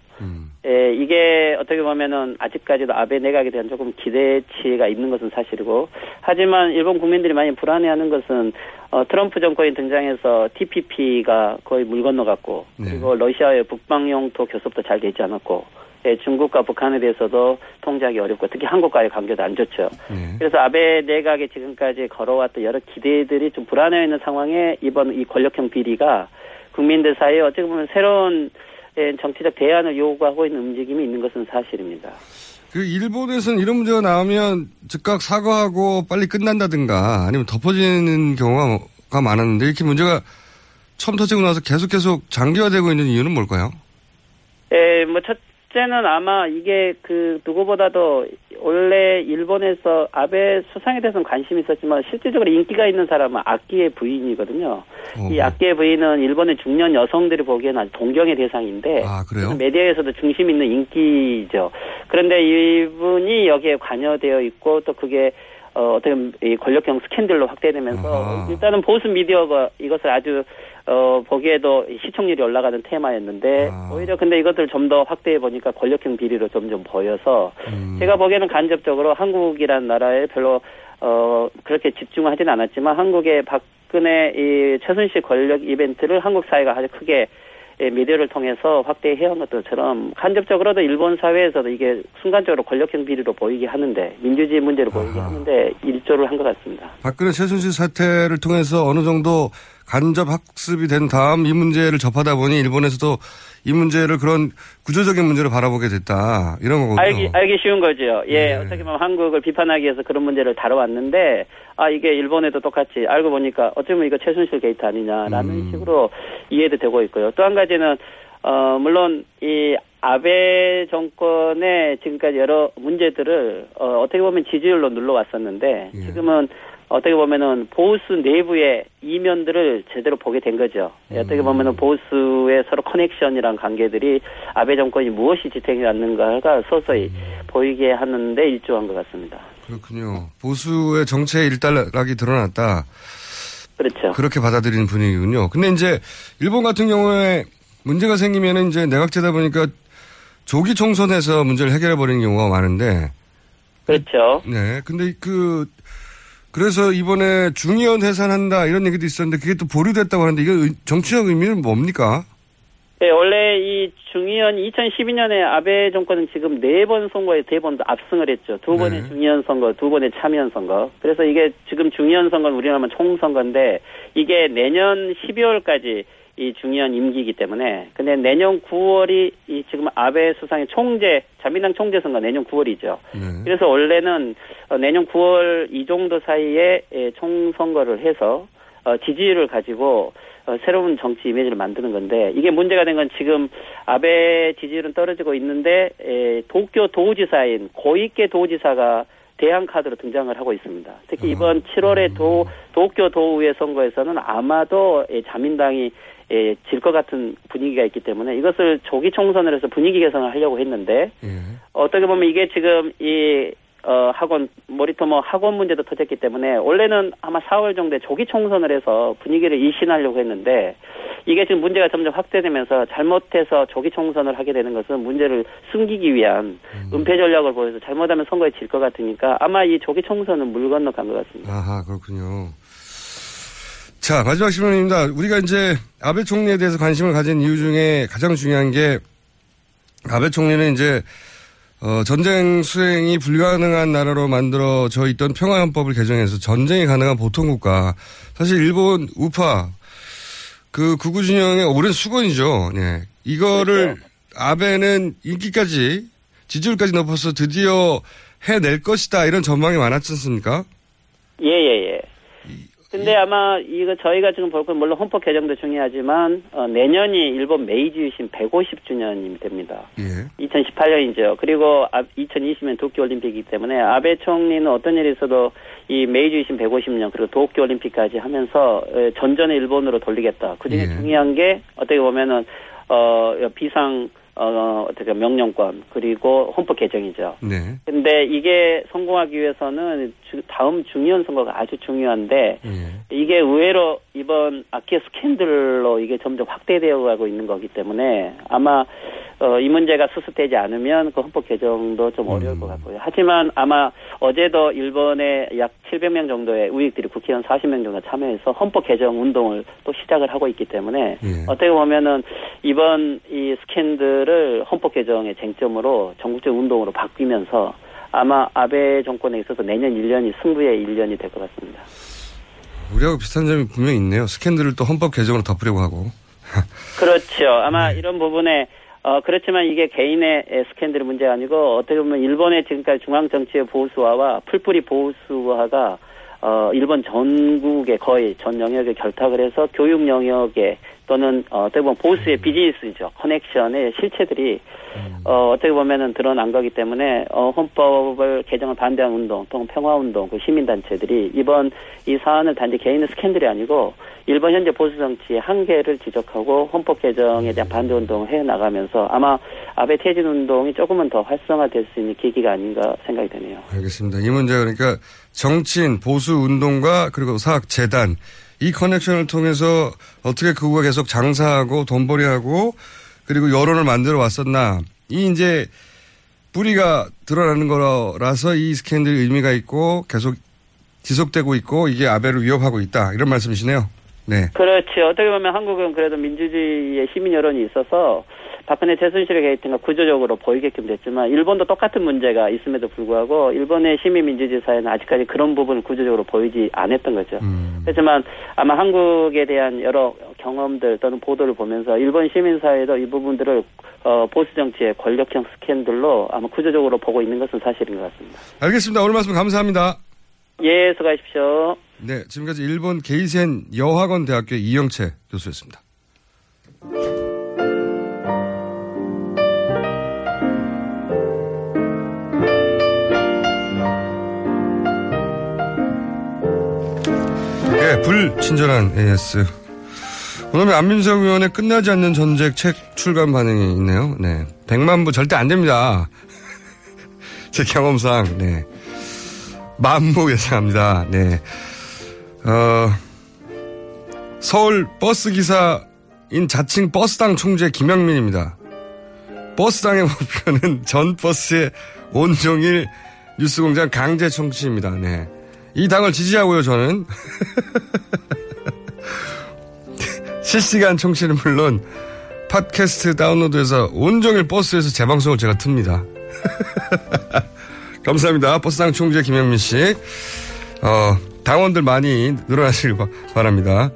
예, 이게 어떻게 보면은 아직까지도 아베 내각에 대한 조금 기대치가 있는 것은 사실이고, 하지만 일본 국민들이 많이 불안해하는 것은 어, 트럼프 정권이 등장해서 TPP가 거의 물 건너갔고, 그리고 러시아의 북방 영토 교섭도 잘 되지 않았고, 예, 중국과 북한에 대해서도 통제하기 어렵고, 특히 한국과의 관계도 안 좋죠. 그래서 아베 내각에 지금까지 걸어왔던 여러 기대들이 좀 불안해 있는 상황에 이번 이 권력형 비리가 국민들 사이에 어떻게 보면 새로운 예, 정치적 대안을 요구하고 있는 움직임이 있는 것은 사실입니다. 그 일본에서는 이런 문제가 나오면 즉각 사과하고 빨리 끝난다든가 아니면 덮어지는 경우가 많았는데 이렇게 문제가 처음 터지고 나서 계속 계속 장기화되고 있는 이유는 뭘까요? 예, 뭐 첫 째는 아마 이게 그 누구보다도 원래 일본에서 아베 수상에 대해서는 관심이 있었지만 실질적으로 인기가 있는 사람은 악기의 부인이거든요. 이 악기의 부인은 일본의 중년 여성들이 보기에는 아주 동경의 대상인데 그래요? 메디아에서도 중심 있는 인기죠. 그런데 이분이 여기에 관여되어 있고 또 그게 어, 어떻게 권력형 스캔들로 확대되면서 일단은 보수 미디어가 이것을 아주 어, 보기에도 시청률이 올라가는 테마였는데 오히려 근데 이것들 좀 더 확대해 보니까 권력형 비리로 점점 보여서 제가 보기에는 간접적으로 한국이란 나라에 별로 어, 그렇게 집중하진 않았지만 한국의 박근혜 이 최순실 권력 이벤트를 한국 사회가 아주 크게 예, 미디어를 통해서 확대해온 것처럼 간접적으로도 일본 사회에서도 이게 순간적으로 권력형 비리로 보이게 하는데 민주주의 문제로 보이게 하는데 일조를 한 것 같습니다. 박근혜 최순실 사태를 통해서 어느 정도 간접 학습이 된 다음 이 문제를 접하다 보니 일본에서도 이 문제를 그런 구조적인 문제로 바라보게 됐다. 이런 거거든요. 알기, 알기 쉬운 거죠. 예, 어떻게 보면 한국을 비판하기 위해서 그런 문제를 다뤄왔는데, 아, 이게 일본에도 똑같이 알고 보니까 어쩌면 이거 최순실 게이트 아니냐라는 식으로 이해도 되고 있고요. 또 한 가지는, 어, 물론 이 아베 정권의 지금까지 여러 문제들을, 어, 어떻게 보면 지지율로 눌러왔었는데, 지금은 어떻게 보면은 보수 내부의 이면들을 제대로 보게 된 거죠. 어떻게 보면은 보수의 서로 커넥션이란 관계들이 아베 정권이 무엇이 지탱해 왔는가가 서서히 보이게 하는데 일조한 것 같습니다. 그렇군요. 보수의 정체의 일단락이 드러났다. 그렇죠. 그렇게 받아들이는 분위기군요. 근데 이제 일본 같은 경우에 문제가 생기면은 이제 내각제다 보니까 조기 총선에서 문제를 해결해 버리는 경우가 많은데. 그렇죠. 네. 근데 그 그래서 이번에 중의원 해산한다 이런 얘기도 있었는데 그게 또 보류됐다고 하는데 이게 의- 정치적 의미는 뭡니까? 네, 원래 이 중의원 2012년에 아베 정권은 지금 네 번 선거에 네 번도 압승을 했죠. 두 번의 중의원 선거, 두 번의 참의원 선거. 그래서 이게 지금 중의원 선거는 우리나라만 총선거인데 이게 내년 12월까지 이 중의원 임기이기 때문에 근데 내년 9월이 이 지금 아베 수상의 총재 자민당 총재 선거 내년 9월이죠. 그래서 원래는 어, 내년 9월 이 정도 사이에 예, 총선거를 해서 어, 지지율을 가지고 어, 새로운 정치 이미지를 만드는 건데 이게 문제가 된 건 지금 아베 지지율은 떨어지고 있는데 에, 도쿄 도지사인 고이케 도지사가 대항 카드로 등장을 하고 있습니다. 특히 이번 7월에 도 도쿄 도의회 선거에서는 아마도 예, 자민당이 예, 질 것 같은 분위기가 있기 때문에 이것을 조기 총선을 해서 분위기 개선을 하려고 했는데 어떻게 보면 이게 지금 이 어, 학원, 모리토모 학원 문제도 터졌기 때문에 원래는 아마 4월 정도에 조기 총선을 해서 분위기를 일신하려고 했는데 이게 지금 문제가 점점 확대되면서 잘못해서 조기 총선을 하게 되는 것은 문제를 숨기기 위한 은폐 전략을 보여서 잘못하면 선거에 질 것 같으니까 아마 이 조기 총선은 물 건너 간 것 같습니다. 아하, 그렇군요. 자, 마지막 질문입니다. 우리가 이제 아베 총리에 대해서 관심을 가진 이유 중에 가장 중요한 게 아베 총리는 이제 어, 전쟁 수행이 불가능한 나라로 만들어져 있던 평화헌법을 개정해서 전쟁이 가능한 보통국가. 사실 일본 우파 그 구구 진영의 오랜 수건이죠. 네. 이거를 아베는 인기까지 지지율까지 높아서 드디어 해낼 것이다 이런 전망이 많았지 않습니까? 예, 예, 예. 근데 아마 이거 저희가 지금 볼 건 물론 헌법 개정도 중요하지만 어, 내년이 일본 메이지 유신 150주년이 됩니다. 예. 2018년이죠. 그리고 2020년 도쿄올림픽이기 때문에 아베 총리는 어떤 일이 있어도 이 메이지 유신 150년 그리고 도쿄올림픽까지 하면서 에, 전전을 일본으로 돌리겠다. 그중에 중요한 게 어떻게 보면은 어 비상 어 어떻게 명령권 그리고 헌법 개정이죠. 네. 근데 이게 성공하기 위해서는 주- 다음 중의원 선거가 아주 중요한데 이게 의외로 이번 아키에 스캔들로 이게 점점 확대되어 가고 있는 거기 때문에 아마 어, 이 문제가 수습되지 않으면 그 헌법 개정도 좀 어려울 것 같고요. 하지만 아마 어제도 일본의 약 700명 정도의 우익들이 국회의원 40명 정도 참여해서 헌법 개정 운동을 또 시작을 하고 있기 때문에 어떻게 보면은 이번 이 스캔들을 헌법 개정의 쟁점으로 전국적 운동으로 바뀌면서 아마 아베 정권에 있어서 내년 1년이 승부의 1년이 될 것 같습니다. 우리하고 비슷한 점이 분명히 있네요. 스캔들을 또 헌법 개정으로 덮으려고 하고. 그렇죠. 아마 이런 부분에 어 그렇지만 이게 개인의 에, 스캔들 문제가 아니고 어떻게 보면 일본의 지금까지 중앙 정치의 보수화와 풀뿌리 보수화가 어 일본 전국의 거의 전 영역에 결탁을 해서 교육 영역에 또는 어, 어떻게 보면 보수의 비즈니스죠 커넥션의 실체들이 어, 어떻게 보면은 드러난 거기 때문에 어, 헌법을 개정을 반대한 운동, 또 평화 운동, 그 시민 단체들이 이번 이 사안을 단지 개인의 스캔들이 아니고 일본 현재 보수 정치의 한계를 지적하고 헌법 개정에 대한 반대 운동을 해 나가면서 아마 아베 퇴진 운동이 조금은 더 활성화될 수 있는 계기가 아닌가 생각이 되네요. 알겠습니다. 이 문제 그러니까 정치인, 보수 운동가 그리고 사학 재단 이 커넥션을 통해서 어떻게 그거가 계속 장사하고 돈벌이하고 그리고 여론을 만들어 왔었나 이 이제 뿌리가 드러나는 거라서 이 스캔들이 의미가 있고 계속 지속되고 있고 이게 아베를 위협하고 있다 이런 말씀이시네요. 네. 그렇죠. 어떻게 보면 한국은 그래도 민주주의의 시민 여론이 있어서 박근혜 최순실의 게이트가 구조적으로 보이게끔 됐지만 일본도 똑같은 문제가 있음에도 불구하고 일본의 시민 민주주의 사회는 아직까지 그런 부분을 구조적으로 보이지 않았던 거죠. 하지만 아마 한국에 대한 여러 경험들 또는 보도를 보면서 일본 시민 사회도 이 부분들을 어, 보수 정치의 권력형 스캔들로 아마 구조적으로 보고 있는 것은 사실인 것 같습니다. 알겠습니다. 오늘 말씀 감사합니다. 예, 수고하십시오. 네, 지금까지 일본 게이센 여학원 대학교 이영채 교수였습니다. 예, 불친절한 AS. 오늘 안민석 의원의 끝나지 않는 전쟁 책 출간 반응이 있네요. 네. 100만 부 절대 안 됩니다. *laughs* 제 경험상, 네. 만부 예상합니다. 네. 어, 서울 버스 기사인 자칭 버스당 총재 김영민입니다. 버스당의 *laughs* 목표는 전 버스의 온종일 뉴스공장 강제 청취입니다. 네. 이 당을 지지하고요, 저는. *laughs* 실시간 청취는 물론 팟캐스트 다운로드해서 온종일 버스에서 재방송을 제가 틉니다. *laughs* 감사합니다. 버스당 총재 김영민 씨. 어, 당원들 많이 늘어나시길 바- 바랍니다.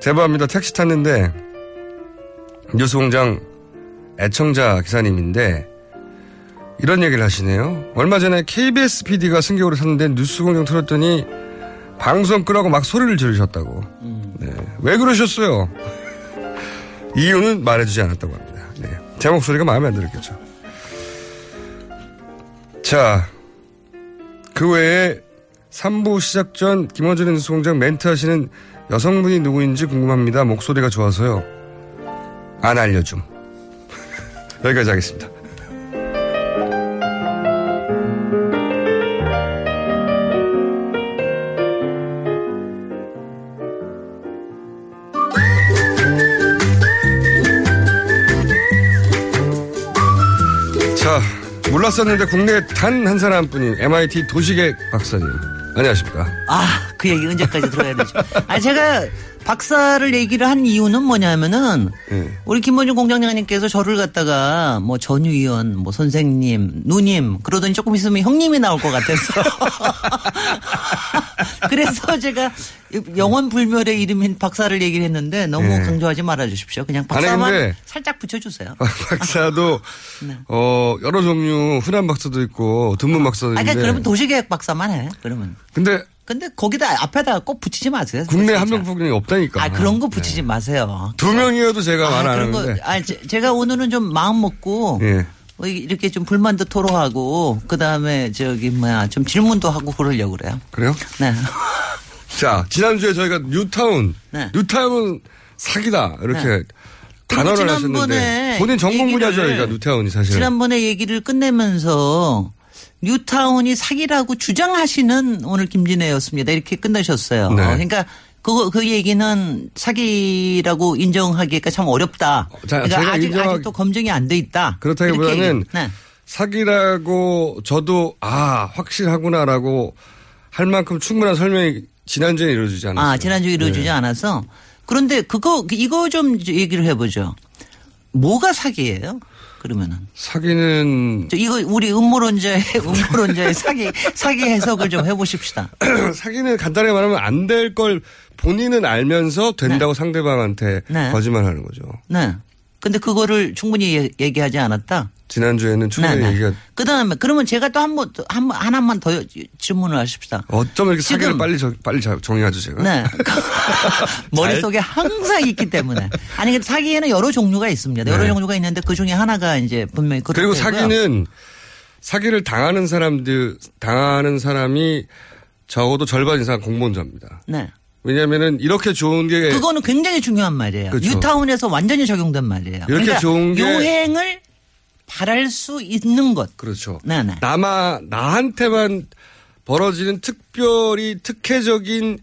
제보합니다. 택시 탔는데 뉴스공장 애청자 기사님인데 이런 얘기를 하시네요. 얼마 전에 KBS PD가 승객으로 탔는데 뉴스 공장 틀었더니 방송 끄라고 막 소리를 지르셨다고. 네. 왜 그러셨어요? *laughs* 이유는 말해주지 않았다고 합니다. 네. 제 목소리가 마음에 안 들었겠죠. 자, 그 외에 3부 시작 전 김원준 뉴스공장 멘트 하시는 여성분이 누구인지 궁금합니다. 목소리가 좋아서요. 안 알려줌. *laughs* 여기까지 하겠습니다. 몰랐었는데 국내 단 한 사람뿐인 MIT 도시계 박사님. 안녕하십니까. 아, 그 얘기 언제까지 들어야 되죠? 아, 제가 박사를 얘기를 한 이유는 뭐냐면은 예. 우리 김원준 공장장님께서 저를 갖다가 뭐 전유 의원, 뭐 선생님, 누님 그러더니 조금 있으면 형님이 나올 것 같아서 *laughs* 그래서 제가 영원 불멸의 이름인 박사를 얘기를 했는데 너무 예. 강조하지 말아 주십시오. 그냥 아니, 박사만 근데- 살짝 붙여주세요. *laughs* 박사도 네. 어 여러 종류 흔한 박사도 있고 드문 박사도 아, 있는데 그러니까 그러면 도시계획 박사만 해. 그러면. 근데 근데 거기다 앞에다 꼭 붙이지 마세요. 국내 한 명뿐이 없다니까. 아 그런 거 붙이지 마세요. 두 명이어도 제가 말안 그런 거, 하는데. 아, 제, 제가 오늘은 좀 마음 먹고 예. 뭐 이렇게 좀 불만도 토로하고 그 다음에 저기 뭐야 좀 질문도 하고 그러려고 그래요. 그래요? 네. *laughs* 자 지난주에 저희가 뉴타운, 네. 뉴타운은 사기다 이렇게 네. 단어를 하셨는데 본인 전공 분야죠, 그러니까 뉴타운이 사실은. 지난번에 얘기를 끝내면서 뉴타운이 사기라고 주장하시는 오늘 김진애였습니다. 이렇게 끝내셨어요. 네. 어, 그러니까 그, 그 얘기는 사기라고 인정하기가 참 어렵다. 자, 그러니까 아직, 인정하- 아직도 검증이 안 돼 있다. 그렇다기보다는 네. 사기라고 저도 아 확실하구나라고 할 만큼 충분한 설명이 지난주에 이루어지지 않았어요. 아, 지난주에 이루어지지 네. 않아서. 그런데 그거, 이거 좀 얘기를 해보죠. 뭐가 사기예요? 그러면은. 사기는 저 이거 우리 음모론자의, *laughs* 음모론자의 사기, 사기 해석을 좀 해보십시다. *clears throat* 사기는 간단하게 말하면 안 될 걸 본인은 알면서 된다고 상대방한테 네. 거짓말하는 거죠. 네. 근데 그거를 충분히 얘- 얘기하지 않았다? 지난주에는 충분히 네, 네. 얘기가 그 다음에, 그러면 제가 또 한 번, 또 한, 번, 하나만 더 질문을 하십시다. 어쩜 이렇게 사기를 지금- 빨리 저- 빨리 자- 정리하죠 제가. 네. *laughs* 머릿속에 항상 있기 때문에. 아니, 근데 사기에는 여러 종류가 있습니다. 여러 네. 종류가 있는데 그 중에 하나가 이제 분명히 그리고 거고요. 사기는 사기를 당하는 사람들 당하는 사람이 적어도 절반 이상 공무원자입니다. 네. 왜냐하면은 이렇게 좋은 게 그거는 굉장히 중요한 말이에요. 예. 그렇죠. 뉴타운에서 완전히 적용된 말이에요. 이렇게 그러니까 좋은 게- 요행을 바랄 수 있는 것. 그렇죠. 네네. 나마 나한테만 벌어지는 특별히 특혜적인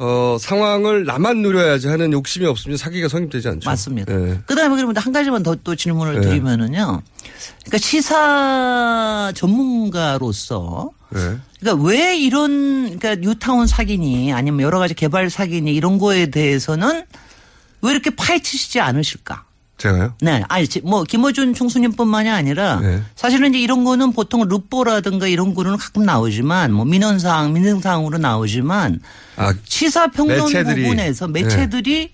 어, 상황을 나만 누려야지 하는 욕심이 없으면 사기가 성립되지 않죠. 맞습니다. 예. 그 다음에 그러면 한 가지만 더 또 질문을 네. 드리면은요. 그러니까 시사 전문가로서 예. 그러니까 왜 이런 그러니까 뉴타운 사기니 아니면 여러 가지 개발 사기니 이런 거에 대해서는 왜 이렇게 파헤치시지 않으실까? 제가요? 네, 아니 지- 뭐 김어준 총수님뿐만이 아니라 네. 사실은 이제 이런 거는 보통 루뽀라든가 이런 거는 가끔 나오지만 뭐 민원사항, 민생사항으로 나오지만 아, 시사평론 매체들이. 부분에서 매체들이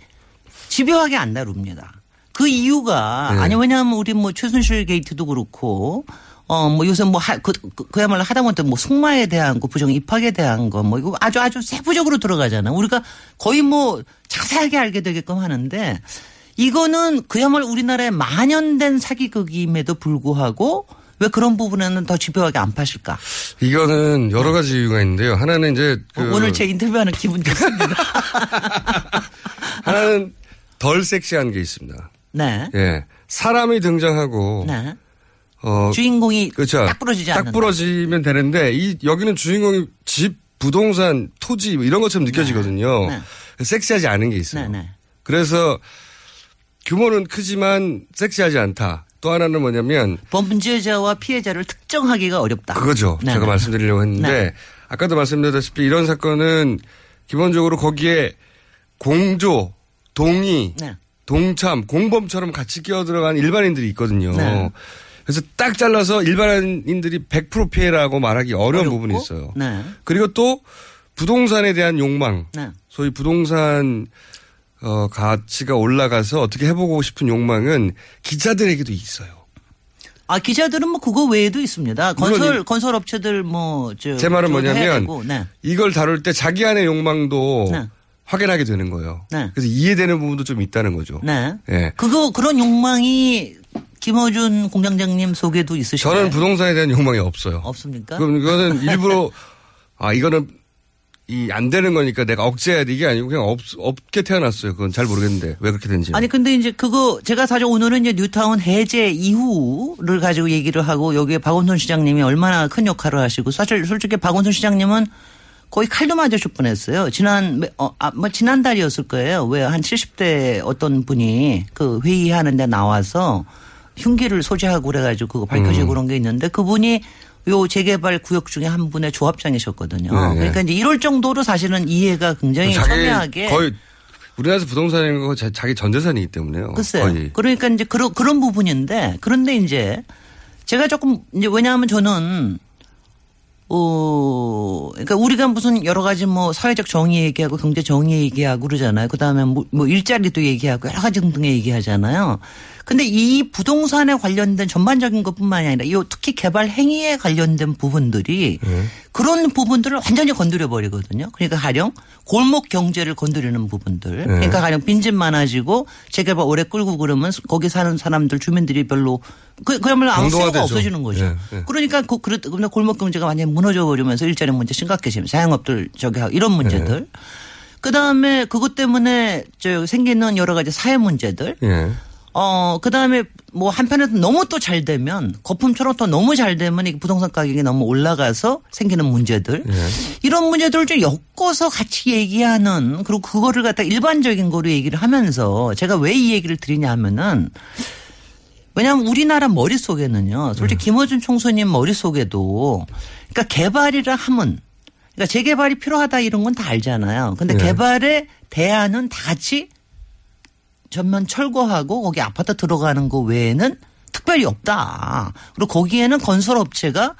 집요하게 안 다룹니다. 그 이유가 네. 아니 왜냐하면 우리 뭐 최순실 게이트도 그렇고 어 뭐 요새 뭐 하, 그, 그, 그야말로 하다못해 뭐 승마에 대한 거 부정 입학에 대한 거 뭐 이거 아주 아주 세부적으로 들어가잖아. 우리가 거의 뭐 자세하게 알게 되게끔 하는데 이거는 그야말로 우리나라에 만연된 사기극임에도 불구하고 왜 그런 부분에는 더 집요하게 안 파실까? 이거는 여러 가지 이유가 있는데요. 하나는 이제 그 오늘 제 인터뷰하는 기분 좋습니다. *laughs* 하나는 덜 섹시한 게 있습니다. 네. 예. 사람이 등장하고 네. 어 주인공이 그렇죠. 딱 부러지지 딱 않는다. 부러지면 되는데 이 여기는 주인공이 집, 부동산, 토지 뭐 이런 것처럼 느껴지거든요. 네. 섹시하지 않은 게 있어요. 네, 네. 그래서 규모는 크지만 섹시하지 않다. 또 하나는 뭐냐면 범죄자와 피해자를 특정하기가 어렵다. 그거죠. 네, 제가 네. 말씀드리려고 했는데 네. 아까도 말씀드렸다시피 이런 사건은 기본적으로 거기에 공조, 동의, 네. 동참, 공범처럼 같이 끼어 들어간 일반인들이 있거든요. 네. 그래서 딱 잘라서 일반인들이 100% 피해라고 말하기 어려운 어렵고, 부분이 있어요. 네. 그리고 또 부동산에 대한 욕망, 네. 소위 부동산 어, 가치가 올라가서 어떻게 해보고 싶은 욕망은 기자들에게도 있어요. 아 기자들은 뭐 그거 외에도 있습니다. 건설 건설 업체들 뭐저 제 말은 뭐냐면 네. 이걸 다룰 때 자기 안의 욕망도 네. 확인하게 되는 거예요. 네. 그래서 이해되는 부분도 좀 있다는 거죠. 네. 예. 그거 그런 욕망이 김어준 공장장님 속에도 있으신가요? 저는 부동산에 대한 욕망이 없어요. 없습니까? 그럼 이거는 *laughs* 일부러 아 이거는 이 안 되는 거니까 내가 억제해야 돼 이게 아니고 그냥 없, 없게 태어났어요. 그건 잘 모르겠는데 왜 그렇게 된지. 아니 근데 이제 그거 제가 사실 오늘은 이제 뉴타운 해제 이후를 가지고 얘기를 하고 여기에 박원순 시장님이 얼마나 큰 역할을 하시고 사실 솔직히 박원순 시장님은 거의 칼도 맞으실 뻔했어요. 지난 어, 아, 뭐 지난달이었을 거예요. 왜 한 70대 어떤 분이 그 회의하는데 나와서 흉기를 소지하고 그래가지고 그거 밝혀지고 음. 그런 게 있는데 그분이 요 재개발 구역 중에 한 분의 조합장이셨거든요. 네, 네. 그러니까 이제 이럴 정도로 사실은 이해가 굉장히 첨예하게 거의 우리나라에서 부동산인 거 자- 자기 전 재산이기 때문에요. 글쎄요. 거의. 그러니까 이제 그런 그런 부분인데 그런데 이제 제가 조금 이제 왜냐하면 저는 어 그러니까 우리가 무슨 여러 가지 뭐 사회적 정의 얘기하고 경제 정의 얘기하고 그러잖아요. 그 다음에 뭐, 뭐 일자리도 얘기하고 여러 가지 등등 얘기하잖아요. 근데 이 부동산에 관련된 전반적인 것뿐만이 아니라 이 특히 개발 행위에 관련된 부분들이 그런 부분들을 완전히 건드려 버리거든요. 그러니까 가령 골목 경제를 건드리는 부분들. 그러니까 가령 빈집 많아지고 재개발 오래 끌고 그러면 거기 사는 사람들 주민들이 별로 그 그야말로 아무 되죠. 없어지는 거죠. 예, 예. 그러니까 그 그러면 골목 경제가 완전히 무너져 버리면서 일자리 문제 심각해지면 사양업들 저기 하고 이런 문제들. 그 다음에 그것 때문에 저 생기는 여러 가지 사회 문제들. 예. 어, 그 다음에 뭐 한편에서 너무 또 잘 되면 거품처럼 또 너무 잘 되면 이 부동산 가격이 너무 올라가서 생기는 문제들. 예. 이런 문제들을 좀 엮어서 같이 얘기하는 그리고 그거를 갖다 일반적인 거로 얘기를 하면서 제가 왜 이 얘기를 드리냐 하면은 왜냐하면 우리나라 머릿속에는요. 솔직히 김어준 총수님 머릿속에도 그러니까 개발이라 하면 그러니까 재개발이 필요하다 이런 건 다 알잖아요. 근데 네. 개발의 대안은 다 같이 전면 철거하고 거기 아파트 들어가는 거 외에는 특별히 없다. 그리고 거기에는 건설업체가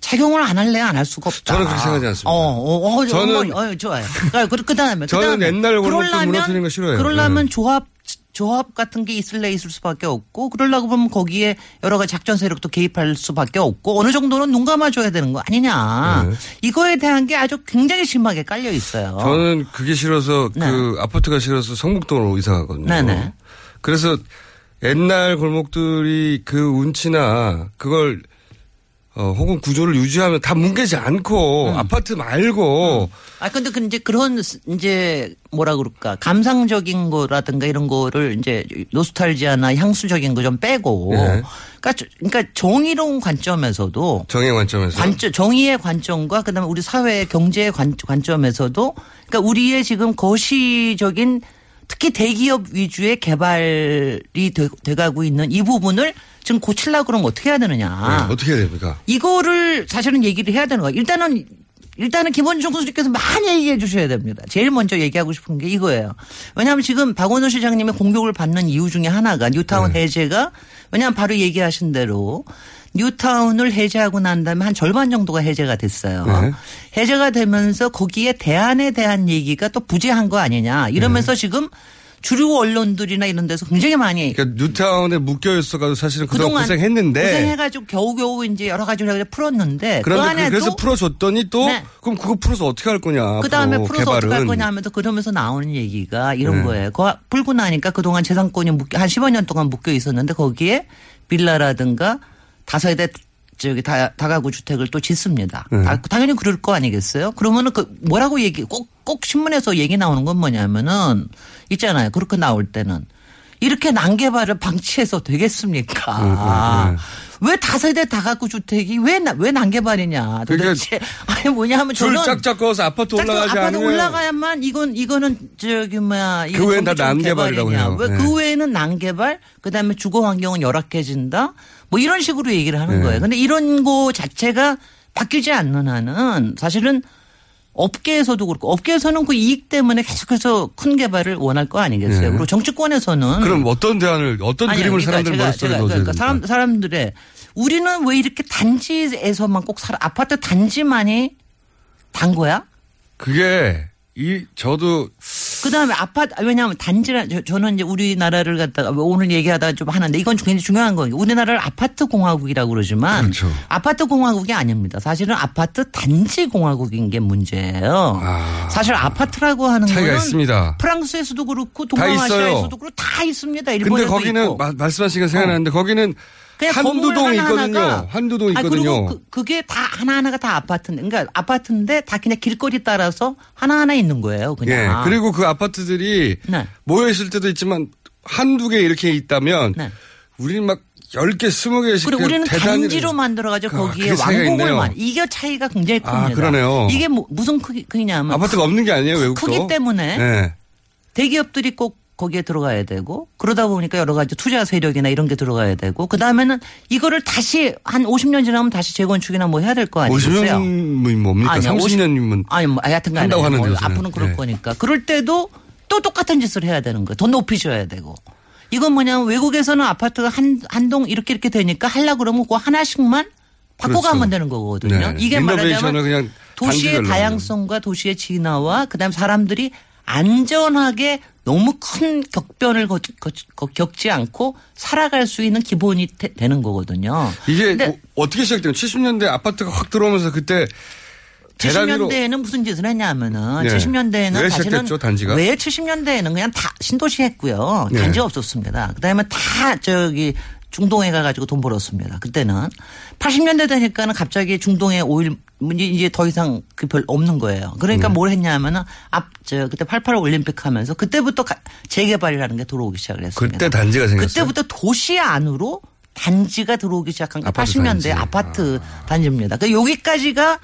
착용을 안 할래 안 할 수가 없다. 저는 그렇게 생각하지 않습니다. 어, 어, 어, 저는- 어, 어, 좋아요. 그, 그 다음에. 저는 옛날 무너뜨리는 거 싫어해요. 그러려면 네. 조합, 조합 같은 게 있을래 있을 수밖에 없고 그러려고 보면 거기에 여러 가지 작전 세력도 개입할 수밖에 없고 어느 정도는 눈 감아줘야 되는 거 아니냐. 네. 이거에 대한 게 아주 굉장히 심하게 깔려 있어요. 저는 그게 싫어서 그 아파트가 싫어서 성북동으로 이사 가거든요. 네네. 그래서 옛날 골목들이 그 운치나 그걸 어, 혹은 구조를 유지하면 다 뭉개지 않고 아파트 말고. 아 근데 그 이제 그런 스- 이제 뭐라 그럴까? 감상적인 거라든가 이런 거를 이제 노스탈지아나 향수적인 거 좀 빼고. 네. 그러니까, 저- 그러니까 정의로운 관점에서도 정의 관점에서? 관점, 정의의 관점과 그다음에 우리 사회의 경제의 관, 관점에서도 그러니까 우리의 지금 거시적인 특히 대기업 위주의 개발이 돼, 돼가고 있는 이 부분을 지금 고치려고 그러면 어떻게 해야 되느냐. 네, 어떻게 해야 됩니까? 이거를 사실은 얘기를 해야 되는 거야. 일단은 일단은 김원중 선수님께서 많이 얘기해 주셔야 됩니다. 제일 먼저 얘기하고 싶은 게 이거예요. 왜냐하면 지금 박원호 시장님의 공격을 받는 이유 중에 하나가 뉴타운 네. 해제가 왜냐하면 바로 얘기하신 대로 뉴타운을 해제하고 난 다음에 한 절반 정도가 해제가 됐어요. 네. 해제가 되면서 거기에 대안에 대한 얘기가 또 부재한 거 아니냐 네. 이러면서 지금 주류 언론들이나 이런 데서 굉장히 많이 그러니까 뉴타운에 묶여 있어가지고 사실은 그동안, 그동안 고생했는데 고생해가지고 겨우겨우 이제 여러 가지로 풀었는데 그 그런데 안에 그, 래서 또 풀어줬더니 또 네. 그럼 그거 풀어서 어떻게 할 거냐? 그 다음에 앞으로 풀어서 어떻게 할 개발은. 거냐 하면서 그러면서 나오는 얘기가 이런 네. 거예요. 그 풀고 나니까 그동안 재산권이 묶여, 한 15년 동안 묶여 있었는데 거기에 빌라라든가 다세대 저기 다, 다가구 주택을 또 짓습니다. 네. 다- 당연히 그럴 거 아니겠어요? 그러면은 그 뭐라고 얘기, 꼭, 꼭 신문에서 얘기 나오는 건 뭐냐면은 있잖아요. 그렇게 나올 때는. 이렇게 난개발을 방치해서 되겠습니까? 왜 다세대 다가구 주택이 왜, 나- 왜 난개발이냐 도대체. *laughs* 아니 뭐냐면 줄 저는 짝짝 그어서 아파트 짝짝 올라가지 아파트 않으면 올라가야만 이건 이거는 저기 뭐야 그 외엔 다 난개발이라고 해요. 왜 네. 그 외에는 난개발 그 다음에 주거 환경은 열악해진다 뭐 이런 식으로 얘기를 하는 네. 거예요. 근데 이런 거 자체가 바뀌지 않는 한은 사실은 업계에서도 그렇고 업계에서는 그 이익 때문에 계속해서 큰 개발을 원할 거 아니겠어요. 네. 그리고 정치권에서는 그럼 어떤 대안을 어떤 아니, 그림을 그러니까 사람들 머릿속에 제가 넣어줘야 그러니까? 사람 사람들의 우리는 왜 이렇게 단지에서만 꼭 살 아파트 단지만이 단 거야? 그게 이 저도 그 다음에 아파트 왜냐하면 단지라 저- 저는 이제 우리나라를 갖다가 오늘 얘기하다가 좀 하는데 이건 굉장히 중요한 거예요. 우리나라를 아파트 공화국이라고 그러지만 그렇죠. 아파트 공화국이 아닙니다. 사실은 아파트 단지 공화국인 게 문제예요. 사실 아파트라고 하는 차이가 있습니다. 프랑스에서도 그렇고. 동남아시아에서도 그렇고 다 있습니다. 근데 일본에도 거기는 있고. 마- 말씀하신 게 생각나는데 거기는 그냥 한두 건물 동 하나하나가 있거든요. 한두 동 아, 있거든요. 그리고 그, 그게 다 하나하나가 다 아파트인데, 그러니까 아파트인데 다 그냥 길거리 따라서 하나하나 있는 거예요. 예. 그냥. 그리고 그 아파트들이 네. 모여 있을 때도 있지만 한두 개 이렇게 있다면 우리는 막 10개, 20개씩 그리고 우리는 단지로 만들어가지고 그- 거기에 왕복을. 만 이게 차이가 굉장히 큽니다. 아, 그러네요. 이게 뭐, 무슨 크기, 크기냐면 아파트가 없는 게 아니에요, 외국도. 크기 때문에 네. 대기업들이 꼭 거기에 들어가야 되고 그러다 보니까 여러 가지 투자 세력이나 이런 게 들어가야 되고 그 다음에는 이거를 다시 한 50년 지나면 다시 재건축이나 뭐 해야 될 거 아니겠어요? 50년이 뭡니까? 아니요, 30년이면 아니 뭐 하여튼 간에 한다고 하는데 뭐. 앞으로는 그럴 네. 거니까 그럴 때도 또 똑같은 짓을 해야 되는 거예요. 더 높이셔야 되고. 이건 뭐냐면 외국에서는 아파트가 한, 한 동 이렇게 이렇게 되니까 하려 그러면 그 하나씩만 바꿔가면 그렇죠. 되는 거거든요. 네. 이게 말하자면 도시의 다양성과 도시의 진화와 그다음 사람들이 안전하게 너무 큰 격변을 거- 거- 거- 겪지 않고 살아갈 수 있는 기본이 되- 되는 거거든요. 이게 근데 어, 떻게 시작돼요? 70년대 아파트가 확 들어오면서 그때 대단위로 70년대에는 무슨 짓을 했냐면은 네. 70년대에는 왜 사실은 단지가? 왜 70년대에는 그냥 다 신도시 했고요. 네. 단지가 없었습니다. 그다음에 다 저기 중동에 가가지고 돈 벌었습니다. 그때는 80년대 되니까는 갑자기 중동에 오일 이제 더 이상 그 별 없는 거예요. 그러니까 네. 뭘 했냐면은 앞저 그때 88 올림픽 하면서 그때부터 가- 재개발이라는 게 들어오기 시작을 했습니다. 그때 단지가 생겼어요. 그때부터 도시 안으로 단지가 들어오기 시작한 게 아파트 80년대 단지. 아파트 단지입니다. 그 여기까지가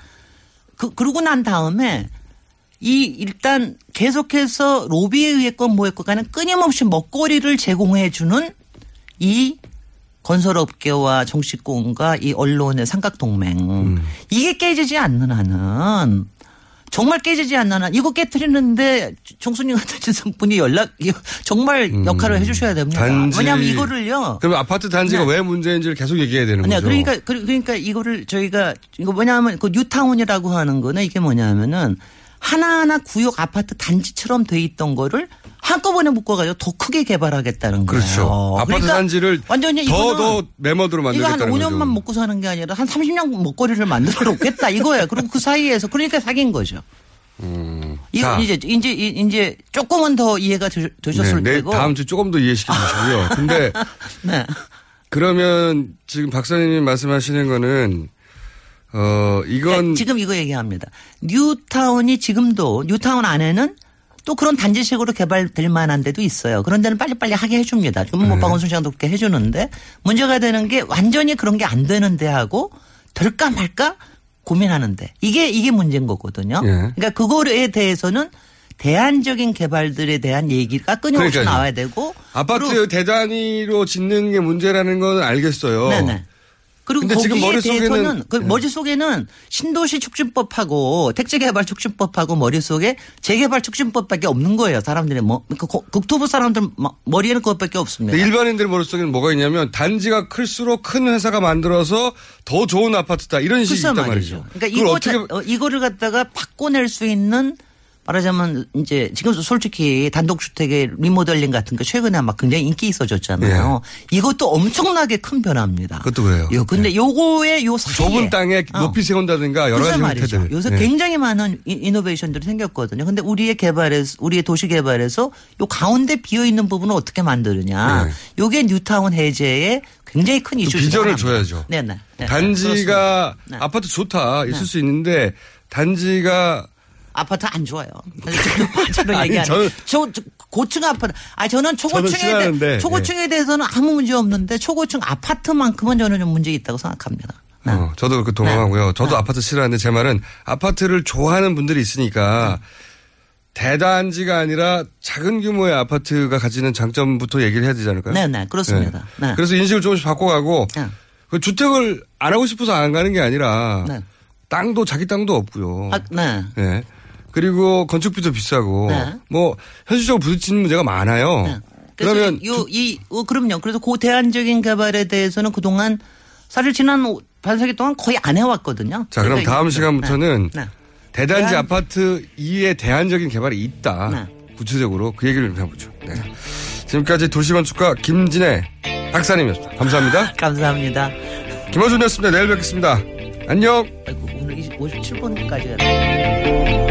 그 그러고 난 다음에 이 일단 계속해서 로비에 의했건 뭐했건 끊임없이 먹거리를 제공해 주는 이 건설업계와 정치권과 이 언론의 삼각동맹 음. 이게 깨지지 않는 한은 정말 깨지지 않는 한 이거 깨뜨리는데 정순이 같은 분이 연락 정말 역할을 해주셔야 됩니다. 음. 단지 왜냐하면 이거를요. 그럼 아파트 단지가 네. 왜 문제인지를 계속 얘기해야 되는 아니야. 거죠. 그러니까 그- 그러니까 이거를 저희가 이거 뭐냐면 그 뉴타운이라고 하는 거는 이게 뭐냐면은 하나하나 구역 아파트 단지처럼 돼 있던 거를 한꺼번에 묶어가지고 더 크게 개발하겠다는 거예요. 그렇죠. 아파트 그러니까 단지를 완전히 더 이거는 더 메모드로 이거 한 만들겠다는 5년만 거죠. 먹고 사는 게 아니라 한 30년 먹거리를 만들어 놓겠다 이거예요. 그리고 그 사이에서 그러니까 사귄 거죠. 이거 자. 이제 이제 이제 조금은 더 이해가 되- 되셨을 네, 내 테고. 다음 주 조금 더 이해시켜 주시고요. *laughs* 근데 네. 그러면 지금 박사님이 말씀하시는 거는 어 이건 그러니까 지금 이거 얘기합니다. 뉴타운이 지금도 뉴타운 안에는 또 그런 단지식으로 개발될 만한 데도 있어요. 그런 데는 빨리빨리 하게 해줍니다. 지금 네. 뭐 박원순 시장도 그렇게 해주는데 문제가 되는 게 완전히 그런 게 안 되는 데 하고 될까 말까 고민하는데 이게 이게 문제인 거거든요. 예. 그러니까 그거에 대해서는 대안적인 개발들에 대한 얘기가 끊임없이 그러니까요. 나와야 되고 아파트 대단위로 짓는 게 문제라는 건 알겠어요. 네네. 그리고 거기에 대해서는 그 네. 머릿속에는 신도시 촉진법하고 택지개발 촉진법하고 머릿속에 재개발 촉진법밖에 없는 거예요. 사람들의 뭐그 고- 국토부 사람들 막 머리에는 그것밖에 없습니다. 일반인들 머릿속에는 뭐가 있냐면 단지가 클수록 큰 회사가 만들어서 더 좋은 아파트다 이런 식이 있단 말이죠. 말이죠. 그러니까 이거 어떻게 자- 어, 이거를 갖다가 바꿔낼 수 있는 말하자면 이제 지금 솔직히 단독주택의 리모델링 같은 거 최근에 막 굉장히 인기 있어졌잖아요. 이것도 엄청나게 큰 변화입니다. 예. 그것도 그래요. 요 근데 요거에 요 사이에 좁은 땅에 어. 높이 세운다든가 여러 가지 말이죠. 형태들. 요새 예. 굉장히 많은 이- 이노베이션들이 생겼거든요. 근데 우리의 개발에서 우리의 도시 개발에서 요 가운데 비어 있는 부분을 어떻게 만드느냐. 네. 요게 뉴타운 해제의 굉장히 큰 이슈. 그 비전을 줘야죠. 네, 네. 네. 단지가. 네. 아파트 좋다 있을 네. 수 있는데 단지가 아파트 안 좋아요. *laughs* 저는 저는- 저, 저 고층 아파트. 아 저는 초고층에 저는 싫어하는데, 대, 초고층에 대해서는 아무 문제 없는데 초고층 아파트만큼은 저는 좀 문제 있다고 생각합니다. 어, 저도 그 네. 동감하고요. 저도 아파트 싫어하는데 제 말은 아파트를 좋아하는 분들이 있으니까 대단지가 아니라 작은 규모의 아파트가 가지는 장점부터 얘기를 해야 되지 않을까요? 네, 네, 그렇습니다. 네. 그래서 인식을 조금씩 바꿔가고 그 주택을 안 하고 싶어서 안 가는 게 아니라 네. 땅도 자기 땅도 없고요. 아, 네. 네. 그리고 건축비도 비싸고 네. 뭐 현실적으로 부딪히는 문제가 많아요. 그러면 그래서 요, 이, 어, 그럼요. 그래서 그 대안적인 개발에 대해서는 그동안 사실 지난 오- 반세기 동안 거의 안 해왔거든요. 자, 그럼 다음 시간부터는 네. 네. 대단지 대안- 아파트 이외에 대안적인 개발이 있다. 네. 구체적으로 그 얘기를 좀 해보죠. 네. 지금까지 도시건축가 김진애 박사님이었습니다. 감사합니다. *laughs* 감사합니다. 김어준이었습니다. 내일 뵙겠습니다. 안녕. 오늘 57분까지